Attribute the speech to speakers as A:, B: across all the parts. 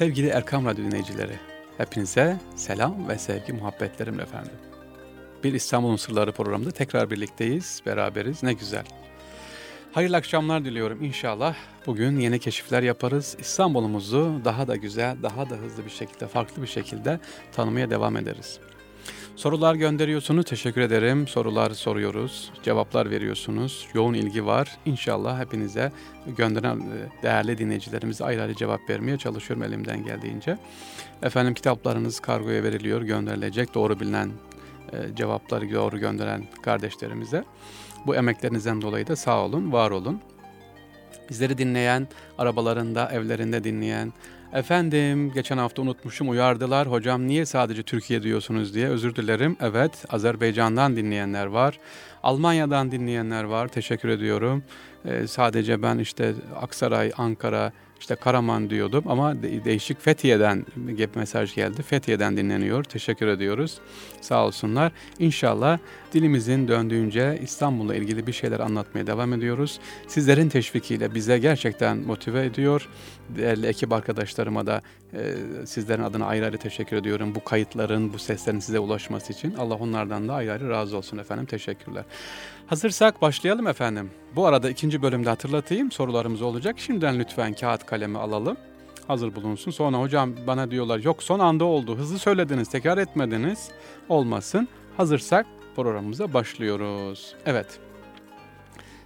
A: Sevgili Erkam Radyo dinleyicileri, hepinize selam ve sevgi muhabbetlerim efendim. Bir İstanbul'un Sırları programında tekrar birlikteyiz, beraberiz. Ne güzel. Hayırlı akşamlar diliyorum inşallah. Bugün yeni keşifler yaparız. İstanbul'umuzu daha da güzel, daha da hızlı bir şekilde, farklı bir şekilde tanımaya devam ederiz. Sorular gönderiyorsunuz. Teşekkür ederim. Sorular soruyoruz. Cevaplar veriyorsunuz. Yoğun ilgi var. İnşallah hepinize gönderen e, değerli dinleyicilerimize ayrı ayrı cevap vermeye çalışıyorum elimden geldiğince. Efendim kitaplarınız kargoya veriliyor, gönderilecek. Doğru bilinen e, cevapları doğru gönderen kardeşlerimize. Bu emeklerinizden dolayı da sağ olun, var olun. Bizleri dinleyen, arabalarında, evlerinde dinleyen, Efendim geçen hafta unutmuşum uyardılar. Hocam niye sadece Türkiye diyorsunuz diye özür dilerim. Evet Azerbaycan'dan dinleyenler var. Almanya'dan dinleyenler var. Teşekkür ediyorum. Ee, sadece ben işte Aksaray, Ankara, işte Karaman diyordum ama değişik Fethiye'den mesaj geldi. Fethiye'den dinleniyor. Teşekkür ediyoruz. Sağ olsunlar. İnşallah dilimizin döndüğünce İstanbul'la ilgili bir şeyler anlatmaya devam ediyoruz. Sizlerin teşvikiyle bize gerçekten motive ediyor. Değerli ekip arkadaşlarıma da e, sizlerin adına ayrı ayrı teşekkür ediyorum. Bu kayıtların, bu seslerin size ulaşması için. Allah onlardan da ayrı ayrı razı olsun efendim. Teşekkürler. Hazırsak başlayalım efendim. Bu arada ikinci bölümde hatırlatayım sorularımız olacak. Şimdiden lütfen kağıt kalemi alalım. Hazır bulunsun. Sonra hocam bana diyorlar yok son anda oldu. Hızlı söylediniz, tekrar etmediniz. Olmasın. Hazırsak programımıza başlıyoruz. Evet.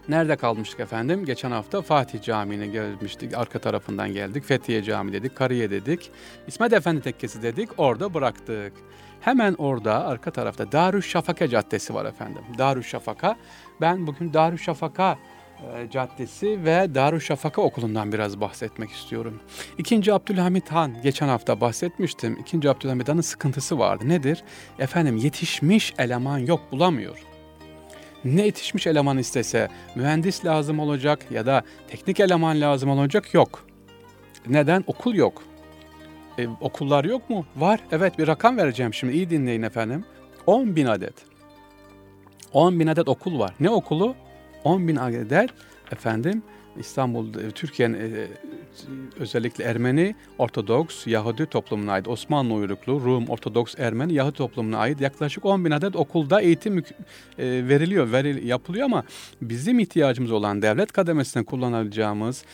A: Nerede kalmıştık efendim? Geçen hafta Fatih Camii'ne gelmiştik. Arka tarafından geldik. Fethiye Camii dedik, Kariye dedik. İsmet Efendi Tekkesi dedik. Orada bıraktık. Hemen orada arka tarafta Darüşşafaka Caddesi var efendim. Darüşşafaka. Ben bugün Darüşşafaka e, Caddesi ve Darüşşafaka Okulu'ndan biraz bahsetmek istiyorum. İkinci Abdülhamit Han, geçen hafta bahsetmiştim. İkinci Abdülhamit Han'ın sıkıntısı vardı. Nedir? Efendim yetişmiş eleman yok, bulamıyor. Ne yetişmiş eleman istese mühendis lazım olacak ya da teknik eleman lazım olacak yok. Neden? Okul yok. E, okullar yok mu? Var. Evet bir rakam vereceğim şimdi. İyi dinleyin efendim. 10 bin adet. 10 bin adet okul var. Ne okulu? 10 bin adet efendim İstanbul, e, Türkiye'nin e, özellikle Ermeni, Ortodoks, Yahudi toplumuna ait, Osmanlı uyruklu, Rum, Ortodoks, Ermeni, Yahudi toplumuna ait yaklaşık 10 bin adet okulda eğitim e, veriliyor, veril, yapılıyor ama bizim ihtiyacımız olan devlet kademesinde kullanabileceğimiz,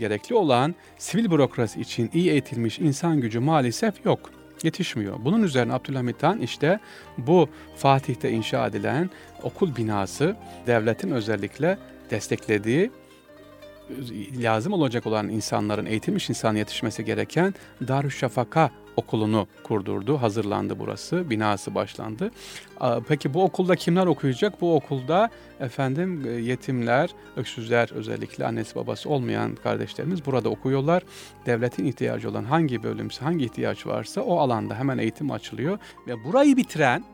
A: gerekli olan sivil bürokrasi için iyi eğitilmiş insan gücü maalesef yok yetişmiyor. Bunun üzerine Abdülhamit Han işte bu Fatih'te inşa edilen okul binası devletin özellikle desteklediği lazım olacak olan insanların eğitilmiş insan yetişmesi gereken Darüşşafaka okulunu kurdurdu, hazırlandı burası, binası başlandı. Peki bu okulda kimler okuyacak? Bu okulda efendim e, yetimler, öksüzler özellikle annesi babası olmayan kardeşlerimiz burada okuyorlar. Devletin ihtiyacı olan hangi bölümse, hangi ihtiyaç varsa o alanda hemen eğitim açılıyor ve burayı bitiren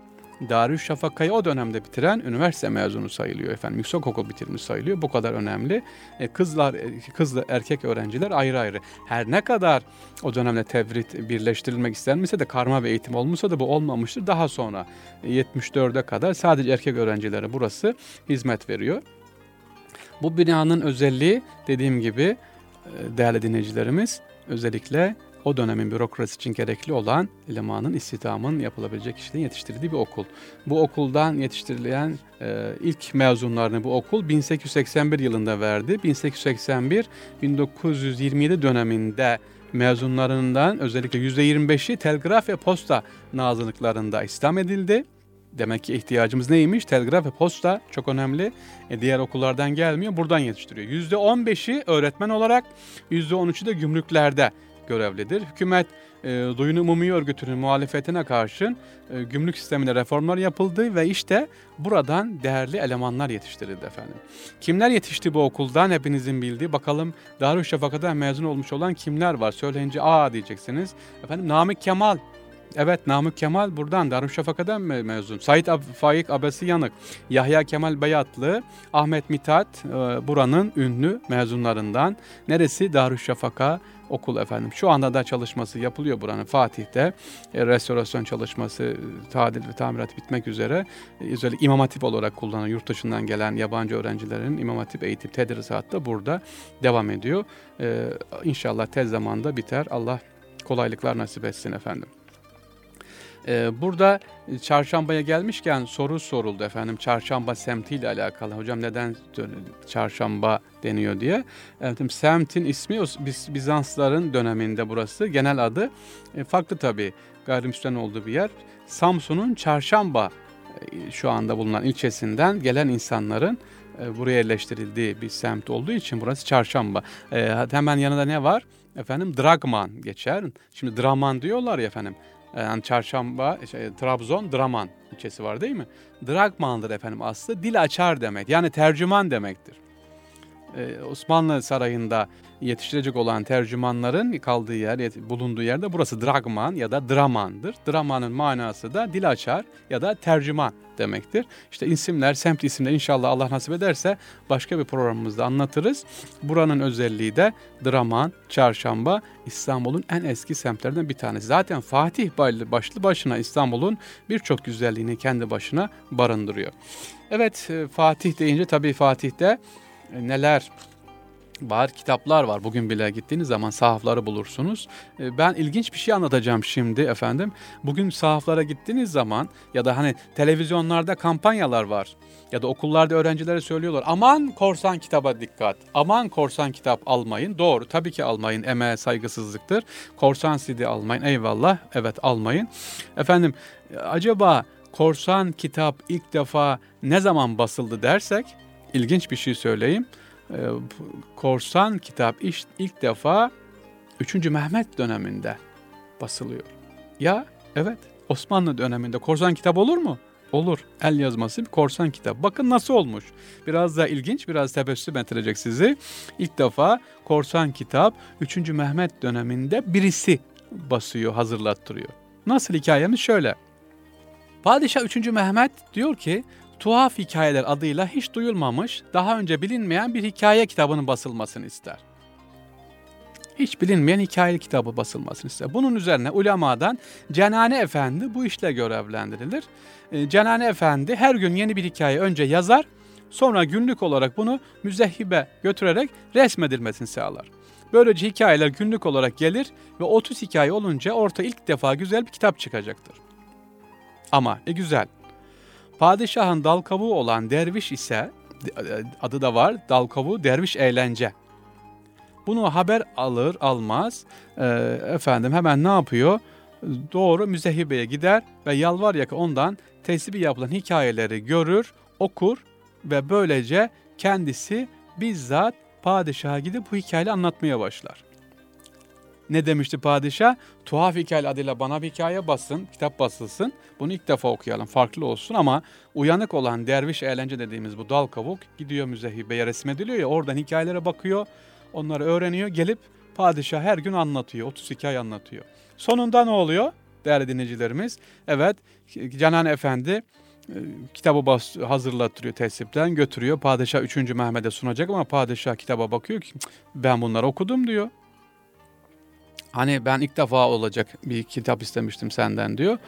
A: Darüşşafaka'yı o dönemde bitiren üniversite mezunu sayılıyor efendim. Yüksek okul bitirmiş sayılıyor. Bu kadar önemli. E, kızlar, e, kızlı erkek öğrenciler ayrı ayrı. Her ne kadar o dönemde tevrit birleştirilmek istenmişse de karma bir eğitim olmuşsa da bu olmamıştır. Daha sonra 74'e kadar sadece erkek öğrencilere burası hizmet veriyor. Bu binanın özelliği dediğim gibi e, değerli dinleyicilerimiz özellikle o dönemin bürokrasi için gerekli olan elemanın, istihdamın yapılabilecek kişilerin yetiştirdiği bir okul. Bu okuldan yetiştirilen e, ilk mezunlarını bu okul 1881 yılında verdi. 1881-1927 döneminde mezunlarından özellikle %25'i telgraf ve posta nazırlıklarında İslam edildi. Demek ki ihtiyacımız neymiş? Telgraf ve posta çok önemli. E, diğer okullardan gelmiyor, buradan yetiştiriyor. %15'i öğretmen olarak, %13'ü de gümrüklerde görevlidir. Hükümet e, Duyun Umumi Örgütü'nün muhalefetine karşın e, gümrük sisteminde reformlar yapıldı ve işte buradan değerli elemanlar yetiştirildi efendim. Kimler yetişti bu okuldan hepinizin bildiği bakalım Darüşşafaka'da mezun olmuş olan kimler var? Söyleyince aa diyeceksiniz. Efendim Namık Kemal Evet Namık Kemal buradan Darüşşafaka'dan mezun. Said Ab Faik Abesi Yanık, Yahya Kemal Beyatlı, Ahmet Mithat e, buranın ünlü mezunlarından. Neresi? Darüşşafaka okul efendim. Şu anda da çalışması yapılıyor buranın Fatih'te. E, restorasyon çalışması, tadil ve tamirat bitmek üzere. E, özellikle İmam Hatip olarak kullanılan yurt dışından gelen yabancı öğrencilerin İmam Hatip eğitim tedrisatı da burada devam ediyor. E, inşallah tez zamanda biter. Allah Kolaylıklar nasip etsin efendim. Ee, burada çarşambaya gelmişken soru soruldu efendim çarşamba semtiyle alakalı. Hocam neden çarşamba deniyor diye. Efendim, semtin ismi Bizansların döneminde burası genel adı. E, farklı tabii gayrimüslim olduğu bir yer. Samsun'un çarşamba e, şu anda bulunan ilçesinden gelen insanların e, buraya yerleştirildiği bir semt olduğu için burası çarşamba. E, hemen yanında ne var? Efendim Dragman geçer. Şimdi Draman diyorlar ya efendim. E, yani çarşamba, şey, Trabzon, Draman ilçesi var değil mi? Dragman'dır efendim aslı. Dil açar demek. Yani tercüman demektir. Ee, Osmanlı Sarayı'nda yetiştirecek olan tercümanların kaldığı yer, bulunduğu yerde burası Dragman ya da Draman'dır. Draman'ın manası da dil açar ya da tercüman demektir. İşte isimler, semt isimler inşallah Allah nasip ederse başka bir programımızda anlatırız. Buranın özelliği de Draman, Çarşamba, İstanbul'un en eski semtlerinden bir tanesi. Zaten Fatih başlı başına İstanbul'un birçok güzelliğini kendi başına barındırıyor. Evet e, Fatih deyince tabii Fatih'te e, neler var kitaplar var. Bugün bile gittiğiniz zaman sahafları bulursunuz. E, ben ilginç bir şey anlatacağım şimdi efendim. Bugün sahaflara gittiğiniz zaman ya da hani televizyonlarda kampanyalar var. Ya da okullarda öğrencilere söylüyorlar. Aman korsan kitaba dikkat. Aman korsan kitap almayın. Doğru tabii ki almayın. Emeğe saygısızlıktır. Korsan CD almayın. Eyvallah. Evet almayın. Efendim acaba korsan kitap ilk defa ne zaman basıldı dersek ilginç bir şey söyleyeyim. Ee, korsan kitap ilk defa 3. Mehmet döneminde basılıyor. Ya evet Osmanlı döneminde korsan kitap olur mu? Olur. El yazması bir korsan kitap. Bakın nasıl olmuş. Biraz da ilginç, biraz tebessüm ettirecek sizi. İlk defa korsan kitap 3. Mehmet döneminde birisi basıyor, hazırlattırıyor. Nasıl hikayemiz şöyle. Padişah 3. Mehmet diyor ki Tuhaf Hikayeler adıyla hiç duyulmamış, daha önce bilinmeyen bir hikaye kitabının basılmasını ister. Hiç bilinmeyen hikaye kitabı basılmasını ister. Bunun üzerine ulemadan Cenane Efendi bu işle görevlendirilir. E, Cenane Efendi her gün yeni bir hikaye önce yazar, sonra günlük olarak bunu müzehhibe götürerek resmedilmesini sağlar. Böylece hikayeler günlük olarak gelir ve 30 hikaye olunca orta ilk defa güzel bir kitap çıkacaktır. Ama e güzel, Padişahın dal kavuğu olan derviş ise adı da var dal kavuğu derviş eğlence. Bunu haber alır almaz e, efendim hemen ne yapıyor? Doğru müzehibeye gider ve yalvar yaka ondan tesbih yapılan hikayeleri görür, okur ve böylece kendisi bizzat padişaha gidip bu hikayeyi anlatmaya başlar. Ne demişti padişah? Tuhaf hikaye adıyla bana bir hikaye basın, kitap basılsın. Bunu ilk defa okuyalım, farklı olsun ama uyanık olan derviş eğlence dediğimiz bu dal kavuk gidiyor müzehibeye resmediliyor ya oradan hikayelere bakıyor, onları öğreniyor, gelip padişah her gün anlatıyor, 30 hikaye anlatıyor. Sonunda ne oluyor değerli dinleyicilerimiz? Evet, Canan Efendi e, kitabı bas, hazırlattırıyor tesipten götürüyor. Padişah 3. Mehmet'e sunacak ama padişah kitaba bakıyor ki ben bunları okudum diyor. Hani ben ilk defa olacak bir kitap istemiştim senden diyor.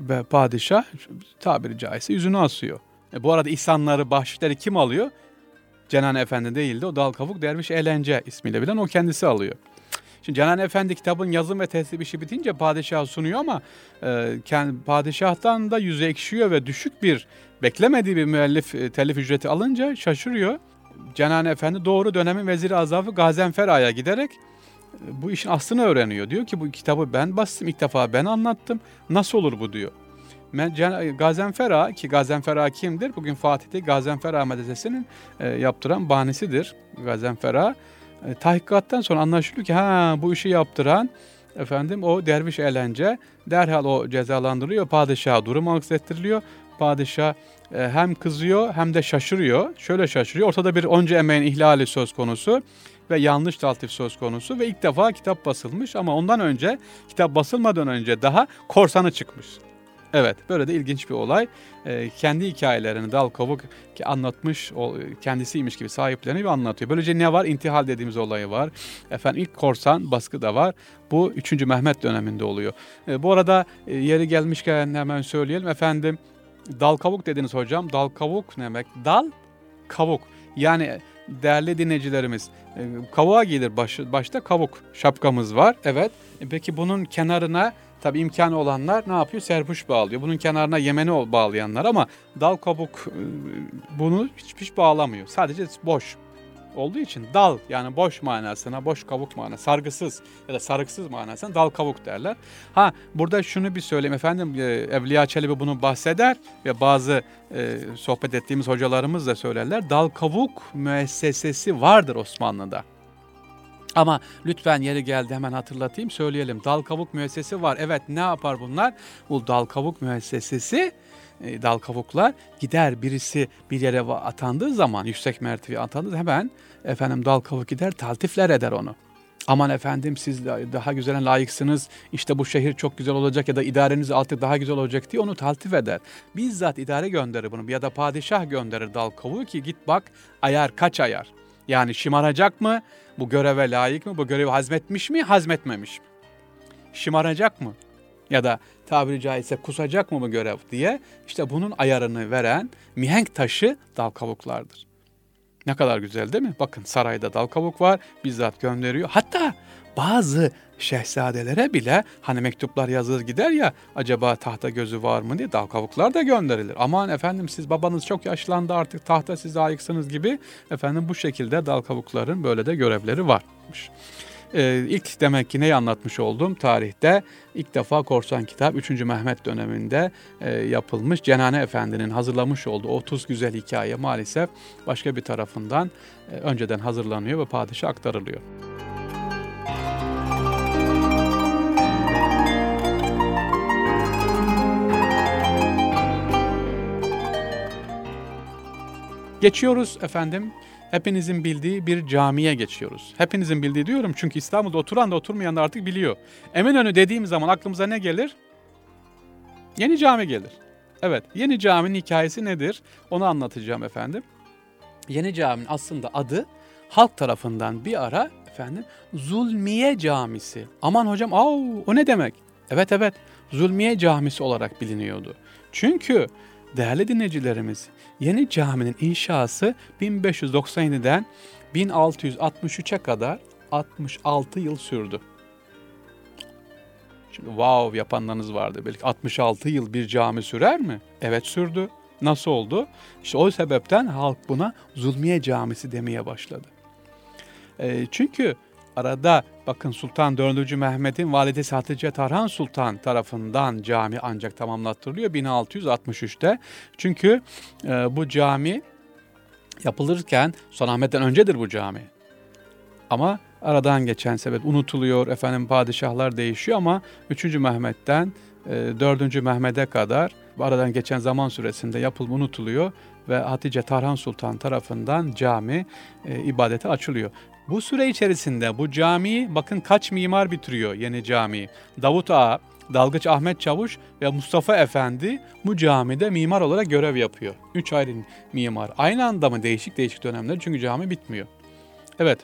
A: Ve padişah tabiri caizse yüzünü asıyor. E bu arada ihsanları, bahşişleri kim alıyor? Cenan Efendi değildi. O Dal Kavuk Derviş Eğlence ismiyle bilen o kendisi alıyor. Şimdi Cenan Efendi kitabın yazım ve teslim işi bitince padişah sunuyor ama e, kendi, padişahtan da yüzü ekşiyor ve düşük bir beklemediği bir müellif e, telif ücreti alınca şaşırıyor. Cenan Efendi doğru dönemin veziri azafı Gazenfer Ağa'ya giderek bu işin aslını öğreniyor. Diyor ki bu kitabı ben bastım ilk defa ben anlattım. Nasıl olur bu diyor. Gazenfer Ağa ki Gazenfer Ağa kimdir? Bugün Fatih'te Gazenfer Ağa medresesinin e, yaptıran bahanesidir. Gazenfer Ağa. E, tahkikattan sonra anlaşılıyor ki ha bu işi yaptıran efendim o derviş eğlence derhal o cezalandırılıyor. Padişaha durum aksettiriliyor. Padişah e, hem kızıyor hem de şaşırıyor. Şöyle şaşırıyor. Ortada bir onca emeğin ihlali söz konusu ve yanlış taltif söz konusu ve ilk defa kitap basılmış ama ondan önce kitap basılmadan önce daha korsanı çıkmış. Evet böyle de ilginç bir olay. Ee, kendi hikayelerini dal kavuk anlatmış o, kendisiymiş gibi sahiplerini bir anlatıyor. Böylece ne var? İntihal dediğimiz olayı var. Efendim ilk korsan baskı da var. Bu 3. Mehmet döneminde oluyor. Ee, bu arada e, yeri gelmişken hemen söyleyelim. Efendim dal kavuk dediniz hocam. Dal kavuk ne demek? Dal kavuk. Yani değerli dinleyicilerimiz e, kavuğa gelir baş, başta kavuk şapkamız var. Evet. E, peki bunun kenarına tabi imkanı olanlar ne yapıyor? Serpuş bağlıyor. Bunun kenarına yemeni bağlayanlar ama dal kabuk e, bunu hiç, hiç bağlamıyor. Sadece boş olduğu için dal yani boş manasına, boş kabuk manasına, sargısız ya da sarıksız manasına dal kabuk derler. Ha burada şunu bir söyleyeyim efendim e, Evliya Çelebi bunu bahseder ve bazı e, sohbet ettiğimiz hocalarımız da söylerler. Dal kabuk müessesesi vardır Osmanlı'da. Ama lütfen yeri geldi hemen hatırlatayım söyleyelim. Dal kabuk müessesesi var. Evet ne yapar bunlar? Bu dal kabuk müessesesi e, dal kavuklar gider birisi bir yere atandığı zaman yüksek mertebe atandığı hemen efendim dal kavuk gider taltifler eder onu. Aman efendim siz daha güzel layıksınız işte bu şehir çok güzel olacak ya da idareniz artık daha güzel olacak diye onu taltif eder. Bizzat idare gönderir bunu ya da padişah gönderir dal kavuğu ki git bak ayar kaç ayar. Yani şımaracak mı? Bu göreve layık mı? Bu görevi hazmetmiş mi? Hazmetmemiş mi? Şımaracak mı? Ya da tabiri caizse kusacak mı bu görev diye işte bunun ayarını veren mihenk taşı dal kavuklardır. Ne kadar güzel değil mi? Bakın sarayda dal kavuk var, bizzat gönderiyor. Hatta bazı şehzadelere bile hani mektuplar yazılır gider ya acaba tahta gözü var mı diye dal kavuklar da gönderilir. Aman efendim siz babanız çok yaşlandı artık tahta siz layıksınız gibi efendim bu şekilde dal kavukların böyle de görevleri varmış. Ee, ilk demek ki neyi anlatmış oldum? Tarihte ilk defa korsan kitap 3. Mehmet döneminde e, yapılmış. Cenane Efendi'nin hazırlamış olduğu 30 güzel hikaye maalesef başka bir tarafından e, önceden hazırlanıyor ve padişah aktarılıyor. Geçiyoruz efendim hepinizin bildiği bir camiye geçiyoruz. Hepinizin bildiği diyorum çünkü İstanbul'da oturan da oturmayan da artık biliyor. Eminönü dediğim zaman aklımıza ne gelir? Yeni cami gelir. Evet, yeni caminin hikayesi nedir? Onu anlatacağım efendim. Yeni caminin aslında adı halk tarafından bir ara efendim Zulmiye Camisi. Aman hocam, au, o ne demek? Evet evet, Zulmiye Camisi olarak biliniyordu. Çünkü değerli dinleyicilerimiz Yeni caminin inşası 1597'den 1663'e kadar 66 yıl sürdü. Şimdi wow yapanlarınız vardı. Belki 66 yıl bir cami sürer mi? Evet sürdü. Nasıl oldu? İşte o sebepten halk buna Zulmiye Camisi demeye başladı. E, çünkü arada bakın Sultan 4. Mehmet'in validesi Hatice Tarhan Sultan tarafından cami ancak tamamlattırılıyor 1663'te. Çünkü e, bu cami yapılırken Sultanahmet'ten öncedir bu cami. Ama aradan geçen sebep unutuluyor. Efendim padişahlar değişiyor ama 3. Mehmet'ten 4. E, Mehmet'e kadar aradan geçen zaman süresinde yapılma unutuluyor ve Hatice Tarhan Sultan tarafından cami e, ibadete açılıyor. Bu süre içerisinde bu camiyi bakın kaç mimar bitiriyor yeni camiyi. Davut Ağa, Dalgıç Ahmet Çavuş ve Mustafa Efendi bu camide mimar olarak görev yapıyor. Üç ayrı mimar. Aynı anda mı değişik değişik dönemler çünkü cami bitmiyor. Evet.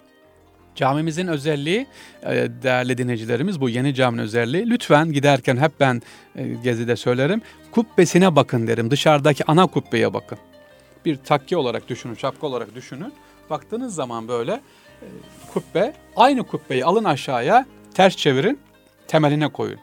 A: Camimizin özelliği e, değerli dinleyicilerimiz bu yeni caminin özelliği. Lütfen giderken hep ben e, gezide söylerim. Kubbesine bakın derim. Dışarıdaki ana kubbeye bakın. Bir takke olarak düşünün, şapka olarak düşünün. Baktığınız zaman böyle kubbe aynı kubbeyi alın aşağıya ters çevirin temeline koyun.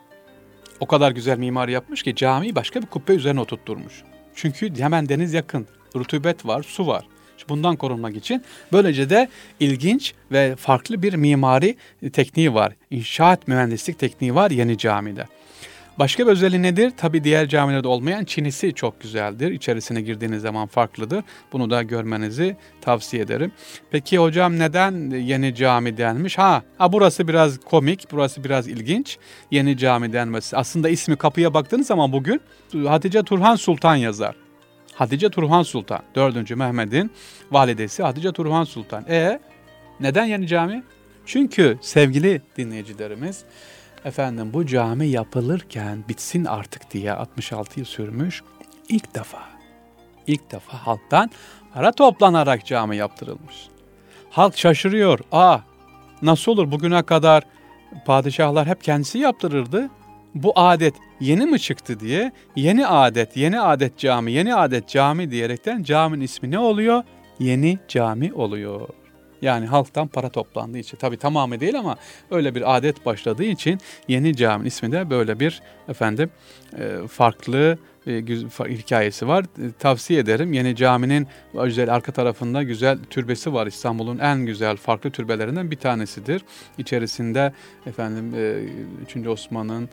A: O kadar güzel mimar yapmış ki camiyi başka bir kubbe üzerine oturtturmuş. Çünkü hemen deniz yakın, rutubet var, su var. Bundan korunmak için böylece de ilginç ve farklı bir mimari tekniği var. İnşaat mühendislik tekniği var yeni camide. Başka bir özelliği nedir? Tabi diğer camilerde olmayan çinisi çok güzeldir. İçerisine girdiğiniz zaman farklıdır. Bunu da görmenizi tavsiye ederim. Peki hocam neden yeni cami denmiş? Ha, ha burası biraz komik, burası biraz ilginç. Yeni cami denmesi. Aslında ismi kapıya baktığınız zaman bugün Hatice Turhan Sultan yazar. Hatice Turhan Sultan. 4. Mehmet'in validesi Hatice Turhan Sultan. E neden yeni cami? Çünkü sevgili dinleyicilerimiz efendim bu cami yapılırken bitsin artık diye 66 yıl sürmüş. İlk defa, ilk defa halktan para toplanarak cami yaptırılmış. Halk şaşırıyor. Aa nasıl olur bugüne kadar padişahlar hep kendisi yaptırırdı. Bu adet yeni mi çıktı diye yeni adet, yeni adet cami, yeni adet cami diyerekten caminin ismi ne oluyor? yeni cami oluyor. Yani halktan para toplandığı için. Tabi tamamı değil ama öyle bir adet başladığı için yeni caminin ismi de böyle bir efendim e, farklı e, hikayesi var. E, tavsiye ederim. Yeni caminin özel arka tarafında güzel türbesi var. İstanbul'un en güzel farklı türbelerinden bir tanesidir. İçerisinde efendim 3. Osman'ın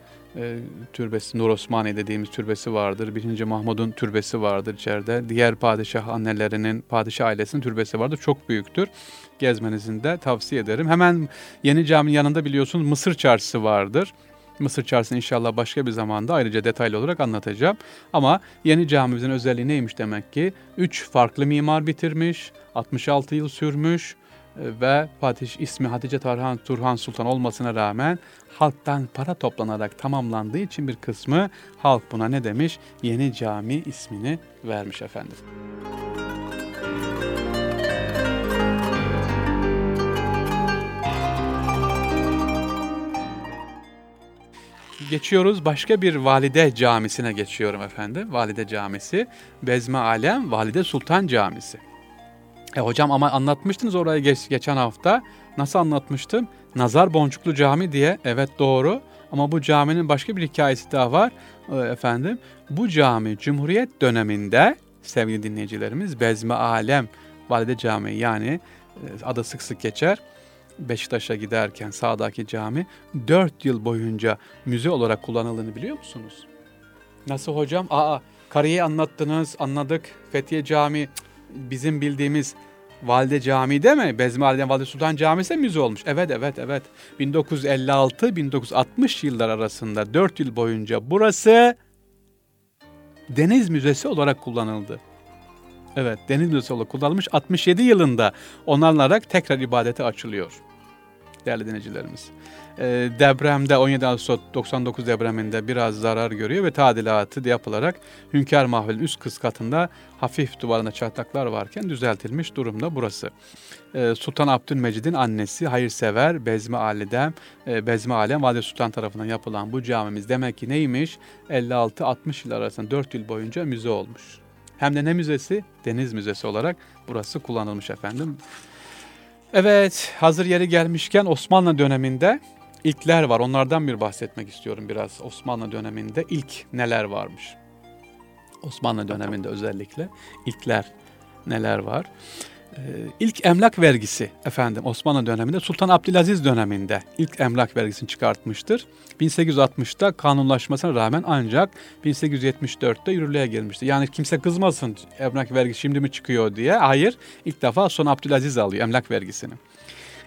A: türbesi, Nur Osmaniye dediğimiz türbesi vardır. Birinci Mahmud'un türbesi vardır içeride. Diğer padişah annelerinin, padişah ailesinin türbesi vardır. Çok büyüktür. Gezmenizin de tavsiye ederim. Hemen Yeni Cami'nin yanında biliyorsunuz Mısır Çarşısı vardır. Mısır Çarşısı'nı inşallah başka bir zamanda ayrıca detaylı olarak anlatacağım. Ama yeni camimizin özelliği neymiş demek ki? Üç farklı mimar bitirmiş, 66 yıl sürmüş e, ve Fatih ismi Hatice Tarhan Turhan Sultan olmasına rağmen halktan para toplanarak tamamlandığı için bir kısmı halk buna ne demiş? Yeni cami ismini vermiş efendim. Geçiyoruz başka bir valide camisine geçiyorum efendim. Valide camisi. Bezme Alem Valide Sultan Camisi. E hocam ama anlatmıştınız orayı geç, geçen hafta. Nasıl anlatmıştım? Nazar Boncuklu Cami diye. Evet doğru. Ama bu caminin başka bir hikayesi daha var e, efendim. Bu cami Cumhuriyet döneminde sevgili dinleyicilerimiz Bezme Alem Valide Camii yani e, adı sık sık geçer. Beşiktaş'a giderken sağdaki cami 4 yıl boyunca müze olarak kullanıldığını biliyor musunuz? Nasıl hocam? Aa Kariye anlattınız, anladık. Fethiye Cami bizim bildiğimiz Valide Camii değil mi? Bezmi Valide, Sultan Camisi müze olmuş. Evet, evet, evet. 1956-1960 yıllar arasında 4 yıl boyunca burası deniz müzesi olarak kullanıldı. Evet, deniz müzesi olarak kullanılmış. 67 yılında onarılarak tekrar ibadete açılıyor değerli dinleyicilerimiz. E, depremde 17 Ağustos 99 depreminde biraz zarar görüyor ve tadilatı yapılarak Hünkar Mahfil'in üst kız katında hafif duvarında çatlaklar varken düzeltilmiş durumda burası. E, Sultan Abdülmecid'in annesi hayırsever Bezmi Ali'den e, Bezmi Alem Valide Sultan tarafından yapılan bu camimiz demek ki neymiş? 56-60 yıl arasında 4 yıl boyunca müze olmuş. Hem de ne müzesi? Deniz Müzesi olarak burası kullanılmış efendim. Evet, hazır yeri gelmişken Osmanlı döneminde ilkler var. Onlardan bir bahsetmek istiyorum biraz. Osmanlı döneminde ilk neler varmış? Osmanlı döneminde özellikle ilkler neler var? Ee, ilk emlak vergisi efendim Osmanlı döneminde Sultan Abdülaziz döneminde ilk emlak vergisini çıkartmıştır. 1860'da kanunlaşmasına rağmen ancak 1874'te yürürlüğe gelmişti. Yani kimse kızmasın emlak vergisi şimdi mi çıkıyor diye. Hayır ilk defa Sultan Abdülaziz alıyor emlak vergisini.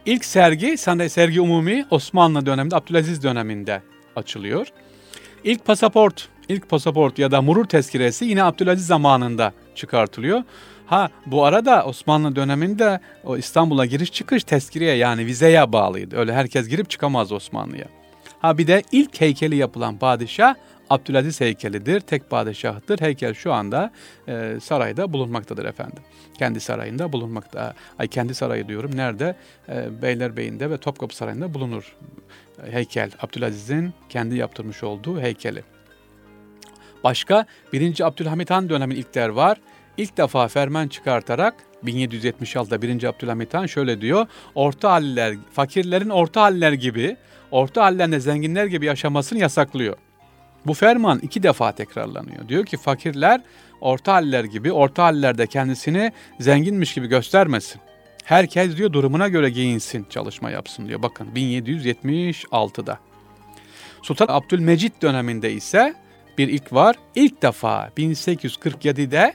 A: İlk sergi sergi umumi Osmanlı döneminde Abdülaziz döneminde açılıyor. İlk pasaport, ilk pasaport ya da murur tezkiresi yine Abdülaziz zamanında çıkartılıyor. Ha bu arada Osmanlı döneminde o İstanbul'a giriş çıkış tezkireye yani vizeye bağlıydı. Öyle herkes girip çıkamaz Osmanlı'ya. Ha bir de ilk heykeli yapılan padişah Abdülaziz heykelidir. Tek padişahtır. Heykel şu anda e, sarayda bulunmaktadır efendim. Kendi sarayında bulunmakta. Ay kendi sarayı diyorum. Nerede? E, Beylerbeyi'nde ve Topkapı Sarayı'nda bulunur. Heykel Abdülaziz'in kendi yaptırmış olduğu heykeli. Başka 1. Abdülhamit Han dönemin ilkler var ilk defa ferman çıkartarak 1776'da 1. Abdülhamit Han şöyle diyor. Orta haller, fakirlerin orta haller gibi, orta hallerinde zenginler gibi yaşamasını yasaklıyor. Bu ferman iki defa tekrarlanıyor. Diyor ki fakirler orta haller gibi, orta hallerde kendisini zenginmiş gibi göstermesin. Herkes diyor durumuna göre giyinsin, çalışma yapsın diyor. Bakın 1776'da. Sultan Abdülmecit döneminde ise bir ilk var. İlk defa 1847'de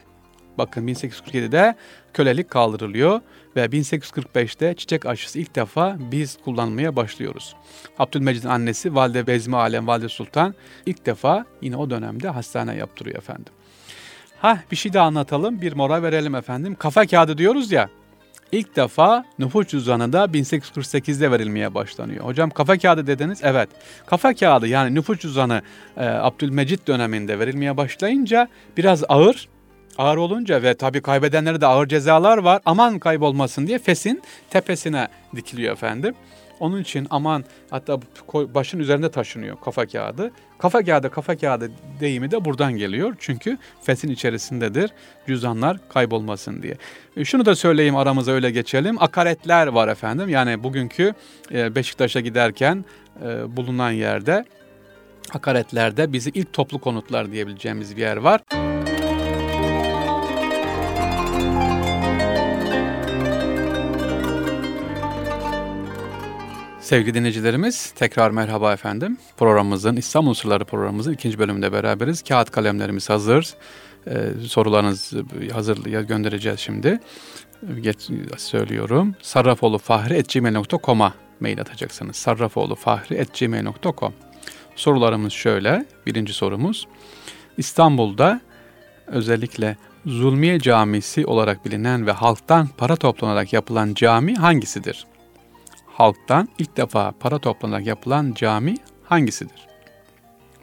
A: Bakın 1847'de kölelik kaldırılıyor ve 1845'te çiçek aşısı ilk defa biz kullanmaya başlıyoruz. Abdülmecid'in annesi Valide Bezmi Alem Valide Sultan ilk defa yine o dönemde hastane yaptırıyor efendim. Ha bir şey daha anlatalım, bir mora verelim efendim. Kafa kağıdı diyoruz ya. İlk defa nüfus cüzdanı da 1848'de verilmeye başlanıyor. Hocam kafa kağıdı dediniz. Evet. Kafa kağıdı yani nüfus cüzdanı e, Abdülmecit döneminde verilmeye başlayınca biraz ağır ağır olunca ve tabii kaybedenlere de ağır cezalar var. Aman kaybolmasın diye Fes'in tepesine dikiliyor efendim. Onun için aman hatta başın üzerinde taşınıyor kafa kağıdı. Kafa kağıdı kafa kağıdı deyimi de buradan geliyor. Çünkü fesin içerisindedir cüzdanlar kaybolmasın diye. E, şunu da söyleyeyim aramıza öyle geçelim. Akaretler var efendim. Yani bugünkü e, Beşiktaş'a giderken e, bulunan yerde akaretlerde bizi ilk toplu konutlar diyebileceğimiz bir yer var. Sevgili dinleyicilerimiz tekrar merhaba efendim. Programımızın İstanbul Sırları programımızın ikinci bölümünde beraberiz. Kağıt kalemlerimiz hazır. Ee, sorularınızı hazır göndereceğiz şimdi. Geç, söylüyorum. Sarrafoğlu Fahri.gmail.com'a mail atacaksınız. Sarrafoğlu Fahri.gmail.com Sorularımız şöyle. Birinci sorumuz. İstanbul'da özellikle Zulmiye Camisi olarak bilinen ve halktan para toplanarak yapılan cami hangisidir? Halktan ilk defa para toplanarak yapılan cami hangisidir?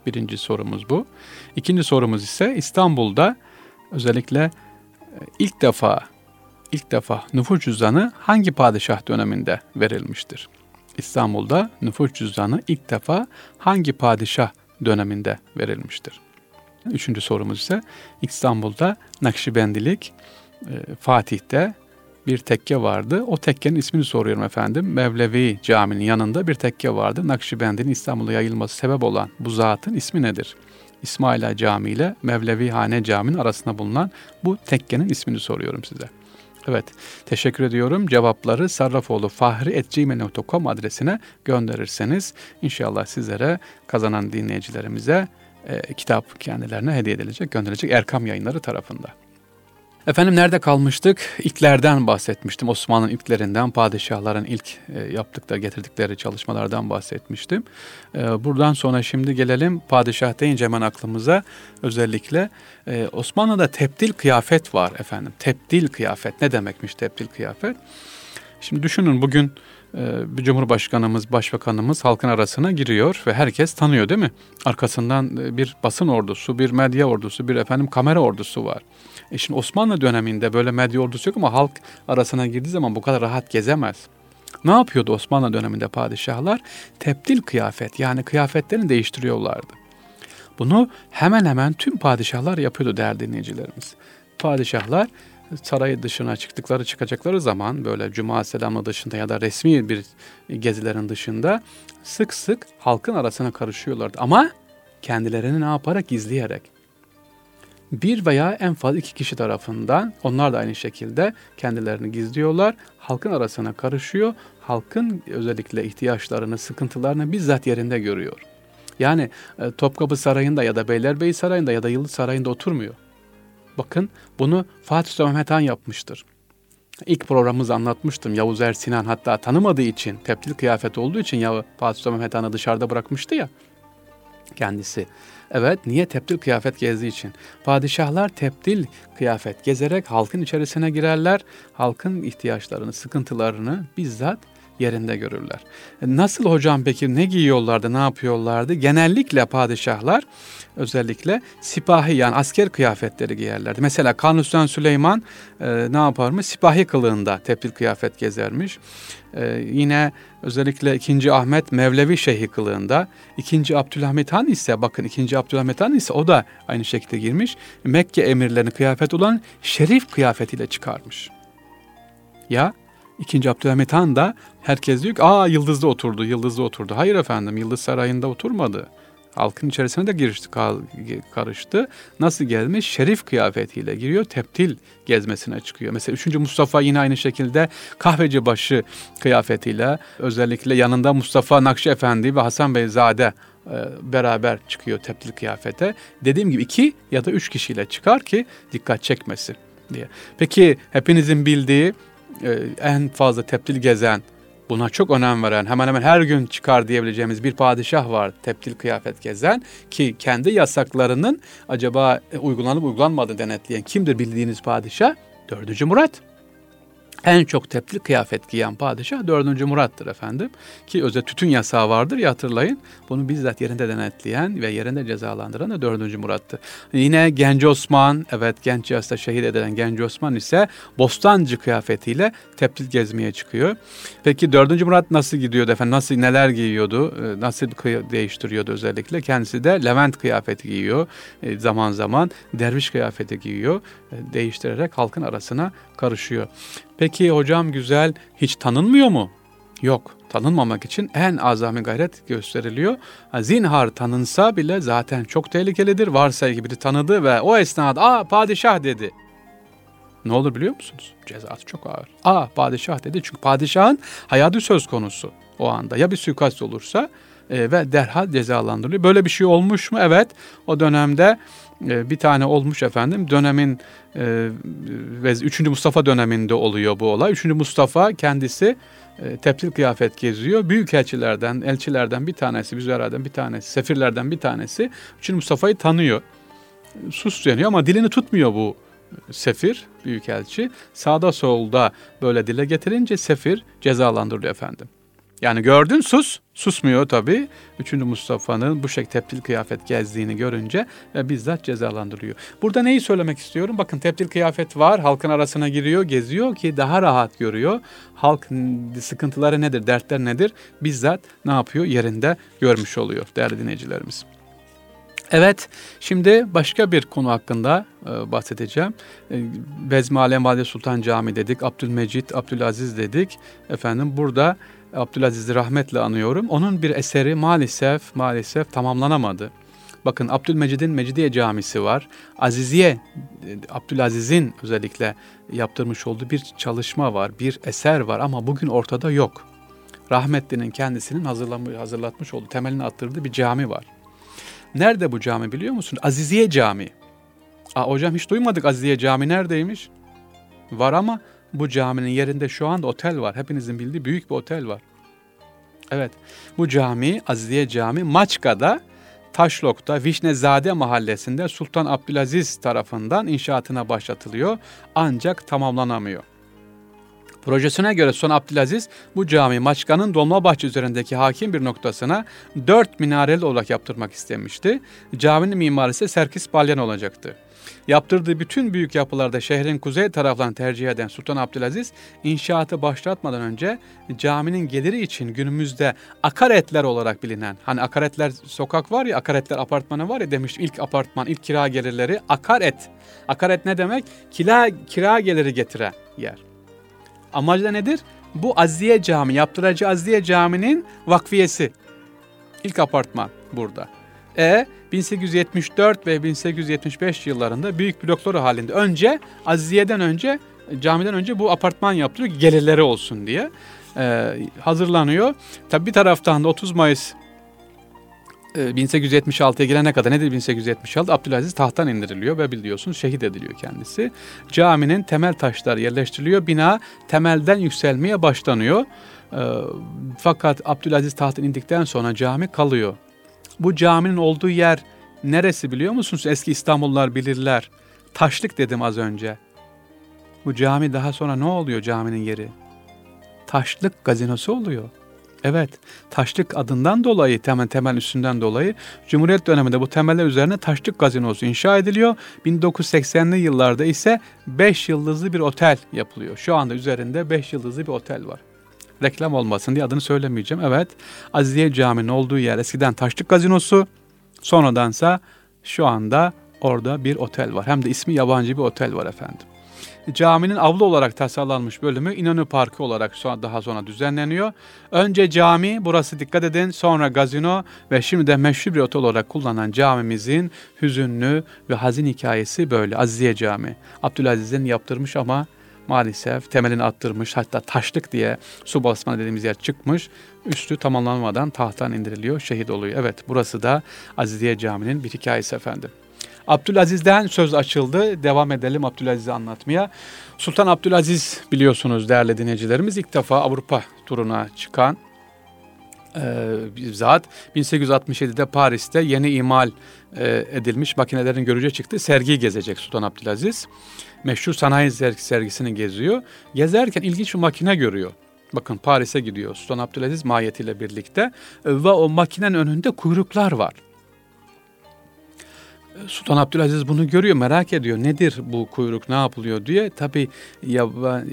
A: Birinci sorumuz bu. İkinci sorumuz ise İstanbul'da özellikle e, ilk defa ilk defa nüfus cüzdanı hangi padişah döneminde verilmiştir? İstanbul'da nüfus cüzdanı ilk defa hangi padişah döneminde verilmiştir? Üçüncü sorumuz ise İstanbul'da Nakşibendilik e, Fatih'te bir tekke vardı. O tekkenin ismini soruyorum efendim. Mevlevi Camii'nin yanında bir tekke vardı. Nakşibend'in İstanbul'a yayılması sebep olan bu zatın ismi nedir? İsmaila Camii ile Mevlevi Hane Camii'nin arasında bulunan bu tekkenin ismini soruyorum size. Evet, teşekkür ediyorum. Cevapları sarrafoğlu fahri.gmail.com adresine gönderirseniz inşallah sizlere kazanan dinleyicilerimize e, kitap kendilerine hediye edilecek, gönderilecek Erkam Yayınları tarafından. Efendim nerede kalmıştık? İlklerden bahsetmiştim. Osmanlı'nın ilklerinden, padişahların ilk e, yaptıkları, getirdikleri çalışmalardan bahsetmiştim. E, buradan sonra şimdi gelelim padişah deyince hemen aklımıza özellikle e, Osmanlı'da tepdil kıyafet var efendim. Tepdil kıyafet ne demekmiş tepdil kıyafet? Şimdi düşünün bugün bir cumhurbaşkanımız, başbakanımız halkın arasına giriyor ve herkes tanıyor değil mi? Arkasından bir basın ordusu, bir medya ordusu, bir efendim kamera ordusu var. E şimdi Osmanlı döneminde böyle medya ordusu yok ama halk arasına girdiği zaman bu kadar rahat gezemez. Ne yapıyordu Osmanlı döneminde padişahlar? Tepdil kıyafet yani kıyafetlerini değiştiriyorlardı. Bunu hemen hemen tüm padişahlar yapıyordu değerli dinleyicilerimiz. Padişahlar sarayı dışına çıktıkları çıkacakları zaman böyle cuma selamı dışında ya da resmi bir gezilerin dışında sık sık halkın arasına karışıyorlardı. Ama kendilerini ne yaparak gizleyerek bir veya en fazla iki kişi tarafından onlar da aynı şekilde kendilerini gizliyorlar. Halkın arasına karışıyor. Halkın özellikle ihtiyaçlarını, sıkıntılarını bizzat yerinde görüyor. Yani e, Topkapı Sarayı'nda ya da Beylerbeyi Sarayı'nda ya da Yıldız Sarayı'nda oturmuyor. Bakın bunu Fatih Sultan Mehmet Han yapmıştır. İlk programımızda anlatmıştım. Yavuz Er Sinan hatta tanımadığı için, teptil kıyafet olduğu için ya Fatih Sultan Mehmet Han'ı dışarıda bırakmıştı ya kendisi. Evet, niye tepdil kıyafet gezdiği için? Padişahlar tepdil kıyafet gezerek halkın içerisine girerler. Halkın ihtiyaçlarını, sıkıntılarını bizzat yerinde görürler. E, nasıl hocam peki ne giyiyorlardı, ne yapıyorlardı? Genellikle padişahlar özellikle sipahi yani asker kıyafetleri giyerlerdi. Mesela Kanuni Süleyman e, ne yaparmış? Sipahi kılığında tepdil kıyafet gezermiş. E, yine özellikle 2. Ahmet Mevlevi Şeyhi kılığında. 2. Abdülhamit Han ise bakın 2. Abdülhamit Han ise o da aynı şekilde girmiş. Mekke emirlerini kıyafet olan şerif kıyafetiyle çıkarmış. Ya İkinci Abdülhamit Han da herkes diyor ki aa Yıldız'da oturdu, Yıldız'da oturdu. Hayır efendim Yıldız Sarayı'nda oturmadı. Halkın içerisine de girişti, karıştı. Nasıl gelmiş? Şerif kıyafetiyle giriyor, teptil gezmesine çıkıyor. Mesela 3. Mustafa yine aynı şekilde kahveci başı kıyafetiyle özellikle yanında Mustafa Nakşi Efendi ve Hasan Beyzade e, beraber çıkıyor teptil kıyafete. Dediğim gibi iki ya da üç kişiyle çıkar ki dikkat çekmesin diye. Peki hepinizin bildiği en fazla teptil gezen, buna çok önem veren, hemen hemen her gün çıkar diyebileceğimiz bir padişah var teptil kıyafet gezen ki kendi yasaklarının acaba uygulanıp uygulanmadı denetleyen kimdir bildiğiniz padişah? Dördüncü Murat. En çok tepli kıyafet giyen padişah 4. Murat'tır efendim. Ki özel tütün yasağı vardır ya hatırlayın. Bunu bizzat yerinde denetleyen ve yerinde cezalandıran da 4. Murat'tı. Yine Genç Osman, evet genç yaşta şehit edilen Genç Osman ise Bostancı kıyafetiyle teptil gezmeye çıkıyor. Peki 4. Murat nasıl gidiyordu efendim? Nasıl neler giyiyordu? Ee, nasıl değiştiriyordu özellikle? Kendisi de Levent kıyafeti giyiyor. Ee, zaman zaman derviş kıyafeti giyiyor. Ee, değiştirerek halkın arasına karışıyor. Peki hocam güzel hiç tanınmıyor mu? Yok. Tanınmamak için en azami gayret gösteriliyor. Zinhar tanınsa bile zaten çok tehlikelidir. Varsa ki biri tanıdı ve o esnada aa padişah dedi. Ne olur biliyor musunuz? Cezası çok ağır. Aa padişah dedi çünkü padişahın hayatı söz konusu o anda. Ya bir suikast olursa e, ve derhal cezalandırılıyor. Böyle bir şey olmuş mu? Evet. O dönemde bir tane olmuş efendim. Dönemin e, ve 3. Mustafa döneminde oluyor bu olay. 3. Mustafa kendisi e, tepsil kıyafet geziyor. Büyük elçilerden, elçilerden bir tanesi, büzerlerden bir tanesi, sefirlerden bir tanesi 3. Mustafa'yı tanıyor. Sus deniyor ama dilini tutmuyor bu sefir, büyükelçi. Sağda solda böyle dile getirince sefir cezalandırılıyor efendim. Yani gördün sus, susmuyor tabii. Üçüncü Mustafa'nın bu şekilde teptil kıyafet gezdiğini görünce ve bizzat cezalandırıyor. Burada neyi söylemek istiyorum? Bakın teptil kıyafet var, halkın arasına giriyor, geziyor ki daha rahat görüyor. Halk sıkıntıları nedir, dertler nedir? Bizzat ne yapıyor? Yerinde görmüş oluyor değerli dinleyicilerimiz. Evet, şimdi başka bir konu hakkında e, bahsedeceğim. E, Bezmi Alem Valide Sultan Camii dedik, Abdülmecit, Abdülaziz dedik. Efendim burada Abdülaziz'i rahmetle anıyorum. Onun bir eseri maalesef maalesef tamamlanamadı. Bakın Abdülmecid'in Mecidiye Camisi var. Aziziye, Abdülaziz'in özellikle yaptırmış olduğu bir çalışma var, bir eser var ama bugün ortada yok. Rahmetli'nin kendisinin hazırlatmış olduğu, temelini attırdığı bir cami var. Nerede bu cami biliyor musun? Aziziye Camii. Aa, hocam hiç duymadık Aziziye Cami neredeymiş? Var ama bu caminin yerinde şu anda otel var. Hepinizin bildiği büyük bir otel var. Evet, bu cami Aziziye Cami Maçka'da Taşlok'ta Vişnezade mahallesinde Sultan Abdülaziz tarafından inşaatına başlatılıyor ancak tamamlanamıyor. Projesine göre Sultan Abdülaziz bu cami Maçka'nın Dolmabahçe üzerindeki hakim bir noktasına dört minareli olarak yaptırmak istemişti. Caminin mimarisi Serkis Balyan olacaktı. Yaptırdığı bütün büyük yapılarda şehrin kuzey taraflarını tercih eden Sultan Abdülaziz, inşaatı başlatmadan önce caminin geliri için günümüzde akaretler olarak bilinen, hani akaretler sokak var ya, akaretler apartmanı var ya demiştim, ilk apartman, ilk kira gelirleri akaret. Akaret ne demek? Kira, kira geliri getire yer. Amacı da nedir? Bu Aziye Cami, yaptıracağı Aziye Cami'nin vakfiyesi. İlk apartman burada. E 1874 ve 1875 yıllarında büyük blokları halinde önce Aziye'den önce camiden önce bu apartman yapılıyor gelirleri olsun diye e, hazırlanıyor. Tabi bir taraftan da 30 Mayıs 1876'ya gelene kadar nedir 1876? Abdülaziz tahttan indiriliyor ve biliyorsunuz şehit ediliyor kendisi. Caminin temel taşları yerleştiriliyor. Bina temelden yükselmeye başlanıyor. Fakat Abdülaziz tahttan indikten sonra cami kalıyor. Bu caminin olduğu yer neresi biliyor musunuz? Eski İstanbullular bilirler. Taşlık dedim az önce. Bu cami daha sonra ne oluyor caminin yeri? Taşlık gazinosu oluyor. Evet, Taşlık adından dolayı, temel temel üstünden dolayı Cumhuriyet döneminde bu temeller üzerine Taşlık Gazinosu inşa ediliyor. 1980'li yıllarda ise 5 yıldızlı bir otel yapılıyor. Şu anda üzerinde 5 yıldızlı bir otel var reklam olmasın diye adını söylemeyeceğim. Evet Aziziye Camii'nin olduğu yer eskiden Taşlık Gazinosu sonradansa şu anda orada bir otel var. Hem de ismi yabancı bir otel var efendim. Caminin avlu olarak tasarlanmış bölümü İnönü Parkı olarak daha sonra düzenleniyor. Önce cami, burası dikkat edin, sonra gazino ve şimdi de meşhur bir otel olarak kullanılan camimizin hüzünlü ve hazin hikayesi böyle. Aziziye Cami. Abdülaziz'in yaptırmış ama maalesef temelini attırmış hatta taşlık diye su basma dediğimiz yer çıkmış. Üstü tamamlanmadan tahttan indiriliyor, şehit oluyor. Evet burası da Aziziye Camii'nin bir hikayesi efendim. Abdülaziz'den söz açıldı. Devam edelim Abdülaziz'i anlatmaya. Sultan Abdülaziz biliyorsunuz değerli dinleyicilerimiz ilk defa Avrupa turuna çıkan Ee, zat 1867'de Paris'te yeni imal e, edilmiş makinelerin görüce çıktı. Sergiyi gezecek Sultan Abdülaziz. Meşhur sanayi sergisini geziyor. Gezerken ilginç bir makine görüyor. Bakın Paris'e gidiyor Sultan Abdülaziz mahiyetiyle birlikte ve o makinenin önünde kuyruklar var. Sultan Abdülaziz bunu görüyor, merak ediyor. Nedir bu kuyruk, ne yapılıyor diye. Tabi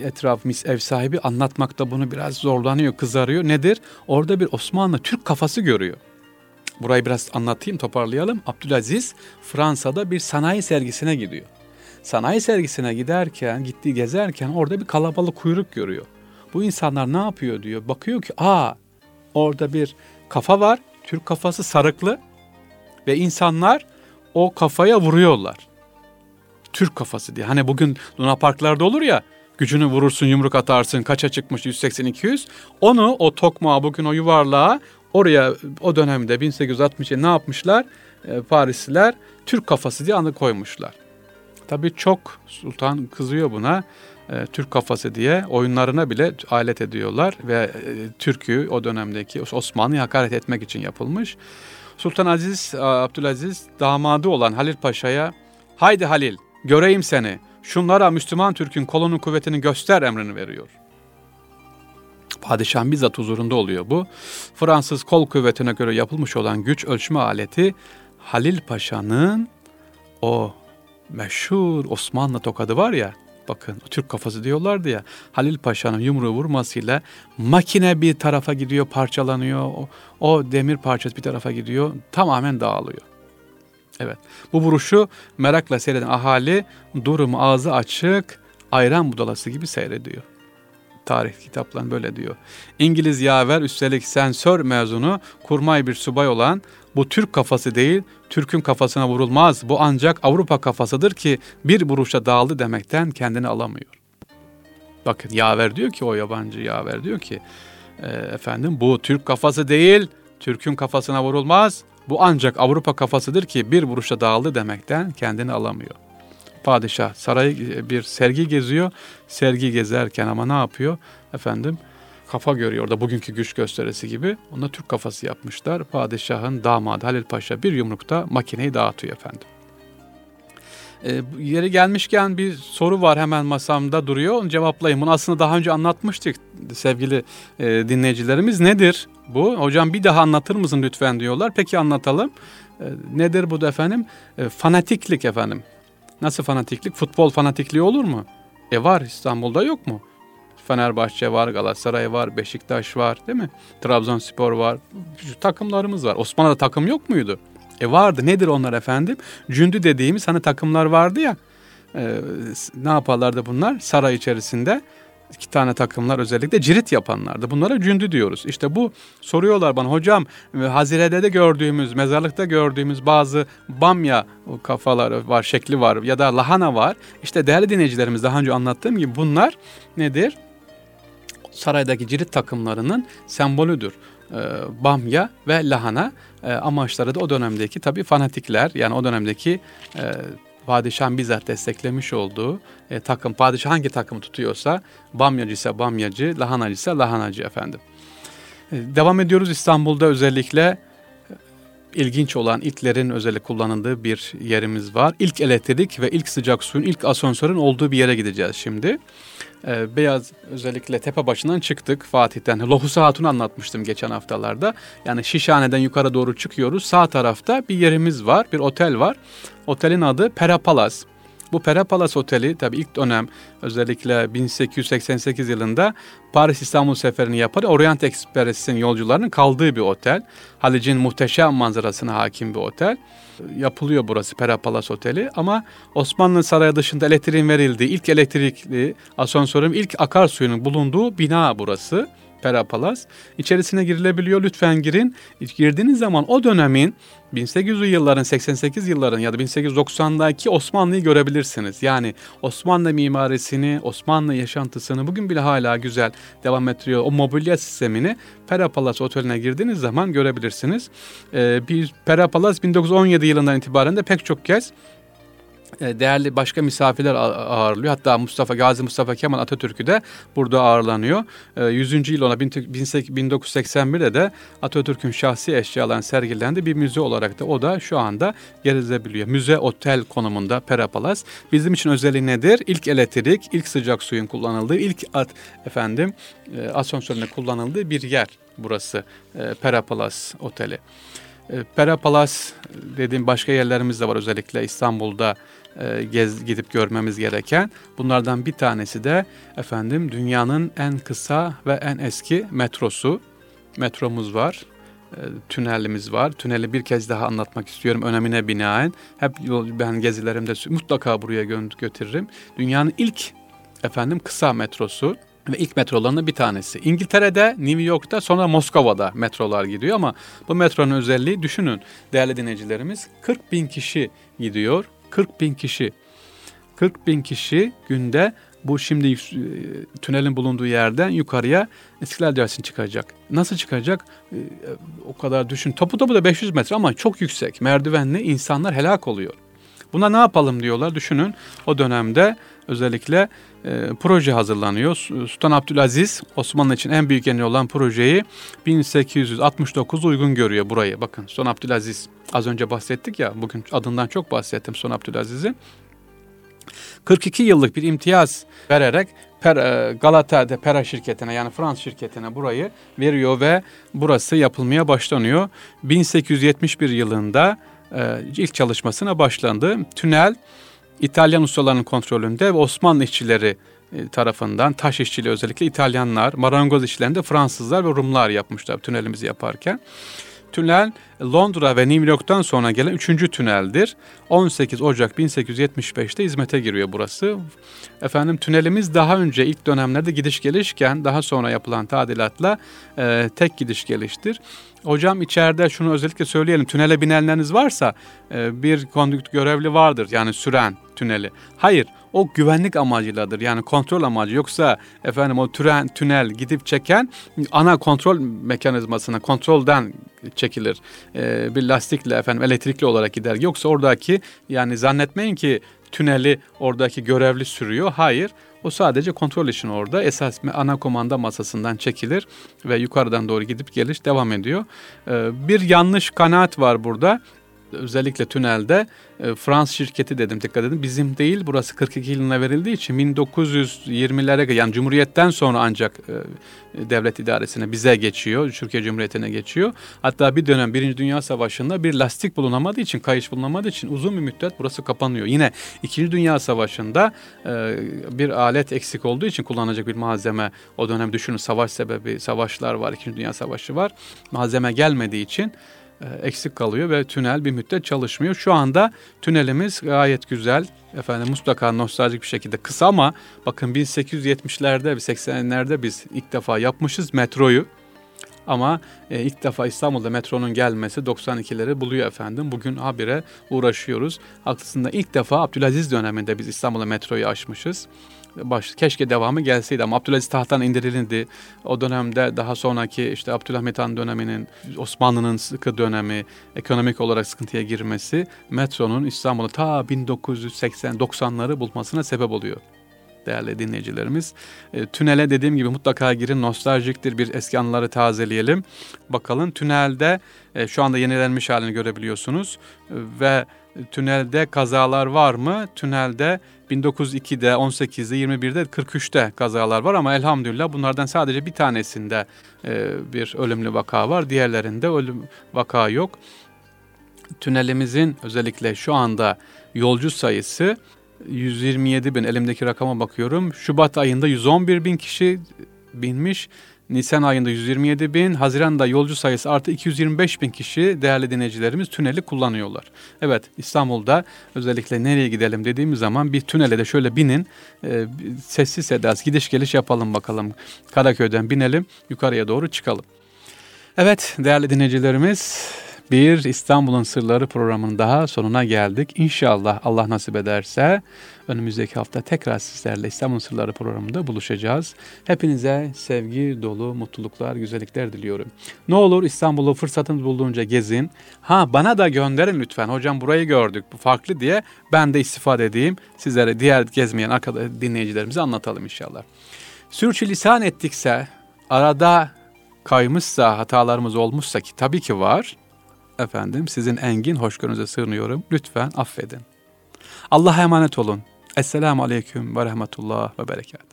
A: etraf mis ev sahibi anlatmakta bunu biraz zorlanıyor, kızarıyor. Nedir? Orada bir Osmanlı Türk kafası görüyor. Burayı biraz anlatayım, toparlayalım. Abdülaziz Fransa'da bir sanayi sergisine gidiyor. Sanayi sergisine giderken, gittiği gezerken orada bir kalabalık kuyruk görüyor. Bu insanlar ne yapıyor diyor. Bakıyor ki aa orada bir kafa var. Türk kafası sarıklı ve insanlar o kafaya vuruyorlar. Türk kafası diye. Hani bugün Luna Parklarda olur ya gücünü vurursun yumruk atarsın kaça çıkmış 180-200. Onu o tokmağı bugün o yuvarlığa oraya o dönemde 1860'a ne yapmışlar? E, Parisliler Türk kafası diye anı koymuşlar. Tabii çok sultan kızıyor buna. E, Türk kafası diye oyunlarına bile alet ediyorlar ve e, Türk'ü o dönemdeki Osmanlı'yı hakaret etmek için yapılmış. Sultan Aziz Abdülaziz damadı olan Halil Paşa'ya haydi Halil göreyim seni şunlara Müslüman Türk'ün kolunun kuvvetini göster emrini veriyor. Padişahın bizzat huzurunda oluyor bu. Fransız kol kuvvetine göre yapılmış olan güç ölçme aleti Halil Paşa'nın o meşhur Osmanlı tokadı var ya bakın Türk kafası diyorlardı ya Halil Paşa'nın yumruğu vurmasıyla makine bir tarafa gidiyor parçalanıyor o, o demir parçası bir tarafa gidiyor tamamen dağılıyor. Evet bu vuruşu merakla seyreden ahali durumu ağzı açık ayran budalası gibi seyrediyor. Tarih kitapları böyle diyor. İngiliz yaver üstelik sensör mezunu kurmay bir subay olan bu Türk kafası değil, Türk'ün kafasına vurulmaz. Bu ancak Avrupa kafasıdır ki bir vuruşa dağıldı demekten kendini alamıyor. Bakın yaver diyor ki o yabancı yaver diyor ki e, efendim bu Türk kafası değil, Türk'ün kafasına vurulmaz. Bu ancak Avrupa kafasıdır ki bir vuruşa dağıldı demekten kendini alamıyor. Padişah sarayı bir sergi geziyor. Sergi gezerken ama ne yapıyor? Efendim kafa görüyor orada bugünkü güç gösterisi gibi. Ona Türk kafası yapmışlar. Padişahın damadı Halil Paşa bir yumrukta makineyi dağıtıyor efendim. E, yeri gelmişken bir soru var hemen masamda duruyor. Onu cevaplayayım. Bunu aslında daha önce anlatmıştık sevgili e, dinleyicilerimiz. Nedir bu? Hocam bir daha anlatır mısın lütfen diyorlar. Peki anlatalım. E, nedir bu da efendim? E, fanatiklik efendim. Nasıl fanatiklik? Futbol fanatikliği olur mu? E var İstanbul'da yok mu? Fenerbahçe var, Galatasaray var, Beşiktaş var değil mi? Trabzonspor var. Takımlarımız var. Osmanlı'da takım yok muydu? E vardı. Nedir onlar efendim? Cündü dediğimiz hani takımlar vardı ya. E, ne yaparlardı bunlar? Saray içerisinde iki tane takımlar özellikle cirit yapanlardı. Bunlara cündü diyoruz. İşte bu soruyorlar bana hocam Hazire'de de gördüğümüz, mezarlıkta gördüğümüz bazı bamya kafaları var, şekli var ya da lahana var. İşte değerli dinleyicilerimiz daha önce anlattığım gibi bunlar nedir? Saraydaki cirit takımlarının sembolüdür. E, bamya ve lahana e, amaçları da o dönemdeki tabii fanatikler yani o dönemdeki e, padişahın bizzat desteklemiş olduğu e, takım, padişah hangi takımı tutuyorsa bamyacı ise bamyacı, lahanacı ise lahanacı efendim. E, devam ediyoruz İstanbul'da özellikle e, ilginç olan ilklerin özellikle kullanıldığı bir yerimiz var. İlk elektrik ve ilk sıcak suyun, ilk asansörün olduğu bir yere gideceğiz şimdi. Ee, Beyaz özellikle tepe başından çıktık Fatih'ten. Lohusa Hatun'u anlatmıştım geçen haftalarda. Yani Şişhane'den yukarı doğru çıkıyoruz. Sağ tarafta bir yerimiz var, bir otel var. Otelin adı Perapalas. Bu Perapalas Oteli tabii ilk dönem özellikle 1888 yılında Paris İstanbul seferini yapar. Orient Express'in yolcularının kaldığı bir otel. Halic'in muhteşem manzarasına hakim bir otel. Yapılıyor burası Perapalas Oteli ama Osmanlı Sarayı dışında elektriğin verildiği ilk elektrikli asansörün ilk akarsuyunun bulunduğu bina burası. Perapalas. İçerisine girilebiliyor. Lütfen girin. Girdiğiniz zaman o dönemin 1800'lü yılların 88 yılların ya da 1890'daki Osmanlı'yı görebilirsiniz. Yani Osmanlı mimarisini, Osmanlı yaşantısını bugün bile hala güzel devam ettiriyor. O mobilya sistemini Perapalas Oteli'ne girdiğiniz zaman görebilirsiniz. Ee, bir Perapalas 1917 yılından itibaren de pek çok kez değerli başka misafirler ağırlıyor. Hatta Mustafa Gazi Mustafa Kemal Atatürk'ü de burada ağırlanıyor. 100. E, yıl ona 1981'de de Atatürk'ün şahsi eşyalarını sergilendi. Bir müze olarak da o da şu anda gezilebiliyor. Müze otel konumunda Perapalas. Bizim için özelliği nedir? İlk elektrik, ilk sıcak suyun kullanıldığı, ilk at, efendim e, asansöründe kullanıldığı bir yer burası. Perapalas Oteli. Perapalas dediğim başka yerlerimiz de var özellikle İstanbul'da e, gez gidip görmemiz gereken. Bunlardan bir tanesi de efendim dünyanın en kısa ve en eski metrosu. Metromuz var. E, tünelimiz var. Tüneli bir kez daha anlatmak istiyorum önemine binaen. Hep ben gezilerimde mutlaka buraya gö- götürürüm. Dünyanın ilk efendim kısa metrosu ve ilk metrolarından bir tanesi. İngiltere'de, New York'ta sonra Moskova'da metrolar gidiyor ama bu metronun özelliği düşünün değerli dinleyicilerimiz 40 bin kişi gidiyor 40 bin kişi. 40 bin kişi günde bu şimdi e, tünelin bulunduğu yerden yukarıya İstiklal Caddesi'ne çıkacak. Nasıl çıkacak? E, o kadar düşün. Topu topu da 500 metre ama çok yüksek. Merdivenli insanlar helak oluyor. Buna ne yapalım diyorlar. Düşünün o dönemde özellikle e, proje hazırlanıyor. Sultan Abdülaziz Osmanlı için en büyük yeni olan projeyi 1869 uygun görüyor burayı. Bakın Sultan Abdülaziz az önce bahsettik ya bugün adından çok bahsettim Sultan Abdülaziz'in. 42 yıllık bir imtiyaz vererek e, Galata'da Pera şirketine yani Frans şirketine burayı veriyor ve burası yapılmaya başlanıyor. 1871 yılında e, ilk çalışmasına başlandı. Tünel İtalyan ustalarının kontrolünde ve Osmanlı işçileri e, tarafından taş işçiliği özellikle İtalyanlar, marangoz işçilerinde Fransızlar ve Rumlar yapmışlar tünelimizi yaparken. Tünel Londra ve New York'tan sonra gelen üçüncü tüneldir. 18 Ocak 1875'te hizmete giriyor burası. Efendim tünelimiz daha önce ilk dönemlerde gidiş gelişken daha sonra yapılan tadilatla e, tek gidiş geliştir. Hocam içeride şunu özellikle söyleyelim. Tünele binenleriniz varsa e, bir kondükt görevli vardır yani süren tüneli. Hayır o güvenlik amacıyladır yani kontrol amacı. Yoksa efendim o türen, tünel gidip çeken ana kontrol mekanizmasına kontrolden çekilir. E, bir lastikle efendim elektrikli olarak gider. Yoksa oradaki yani zannetmeyin ki tüneli oradaki görevli sürüyor. Hayır. O sadece kontrol için orada. Esas ana komanda masasından çekilir ve yukarıdan doğru gidip geliş devam ediyor. Ee, bir yanlış kanaat var burada özellikle tünelde e, Frans şirketi dedim dikkat edin. Bizim değil burası 42 yılına verildiği için 1920'lere yani Cumhuriyet'ten sonra ancak e, devlet idaresine bize geçiyor. Türkiye Cumhuriyeti'ne geçiyor. Hatta bir dönem Birinci Dünya Savaşı'nda bir lastik bulunamadığı için, kayış bulunamadığı için uzun bir müddet burası kapanıyor. Yine İkinci Dünya Savaşı'nda e, bir alet eksik olduğu için kullanacak bir malzeme o dönem düşünün savaş sebebi, savaşlar var, İkinci Dünya Savaşı var. Malzeme gelmediği için eksik kalıyor ve tünel bir müddet çalışmıyor. Şu anda tünelimiz gayet güzel. Efendim mutlaka nostaljik bir şekilde kısa ama bakın 1870'lerde 80'lerde biz ilk defa yapmışız metroyu. Ama e, ilk defa İstanbul'da metronun gelmesi 92'leri buluyor efendim. Bugün habire uğraşıyoruz. Aslında ilk defa Abdülaziz döneminde biz İstanbul'da metroyu açmışız baş, keşke devamı gelseydi ama Abdülaziz tahttan indirildi. O dönemde daha sonraki işte Abdülhamit Han döneminin Osmanlı'nın sıkı dönemi ekonomik olarak sıkıntıya girmesi metronun İstanbul'u ta 1980-90'ları bulmasına sebep oluyor değerli dinleyicilerimiz. E, tünele dediğim gibi mutlaka girin. Nostaljiktir. Bir eski anıları tazeleyelim. Bakalım tünelde e, şu anda yenilenmiş halini görebiliyorsunuz. Ve tünelde kazalar var mı? Tünelde 1902'de, 18'de, 21'de, 43'te kazalar var ama elhamdülillah bunlardan sadece bir tanesinde e, bir ölümlü vaka var. Diğerlerinde ölüm vaka yok. Tünelimizin özellikle şu anda yolcu sayısı 127 bin elimdeki rakama bakıyorum. Şubat ayında 111 bin kişi binmiş. Nisan ayında 127 bin, Haziran'da yolcu sayısı artı 225 bin kişi değerli dinleyicilerimiz tüneli kullanıyorlar. Evet İstanbul'da özellikle nereye gidelim dediğimiz zaman bir tünele de şöyle binin, e, sessiz sedasız gidiş geliş yapalım bakalım. Karaköy'den binelim, yukarıya doğru çıkalım. Evet değerli dinleyicilerimiz bir İstanbul'un Sırları programının daha sonuna geldik. İnşallah Allah nasip ederse önümüzdeki hafta tekrar sizlerle İstanbul'un Sırları programında buluşacağız. Hepinize sevgi dolu mutluluklar, güzellikler diliyorum. Ne olur İstanbul'u fırsatınız bulduğunca gezin. Ha bana da gönderin lütfen. Hocam burayı gördük, bu farklı diye ben de istifade edeyim. Sizlere diğer gezmeyen dinleyicilerimize anlatalım inşallah. Sürçülisan ettikse, arada kaymışsa, hatalarımız olmuşsa ki tabii ki var. Efendim sizin engin hoşgörünüze sığınıyorum. Lütfen affedin. Allah'a emanet olun. Esselamu Aleyküm ve Rahmetullah ve Berekat.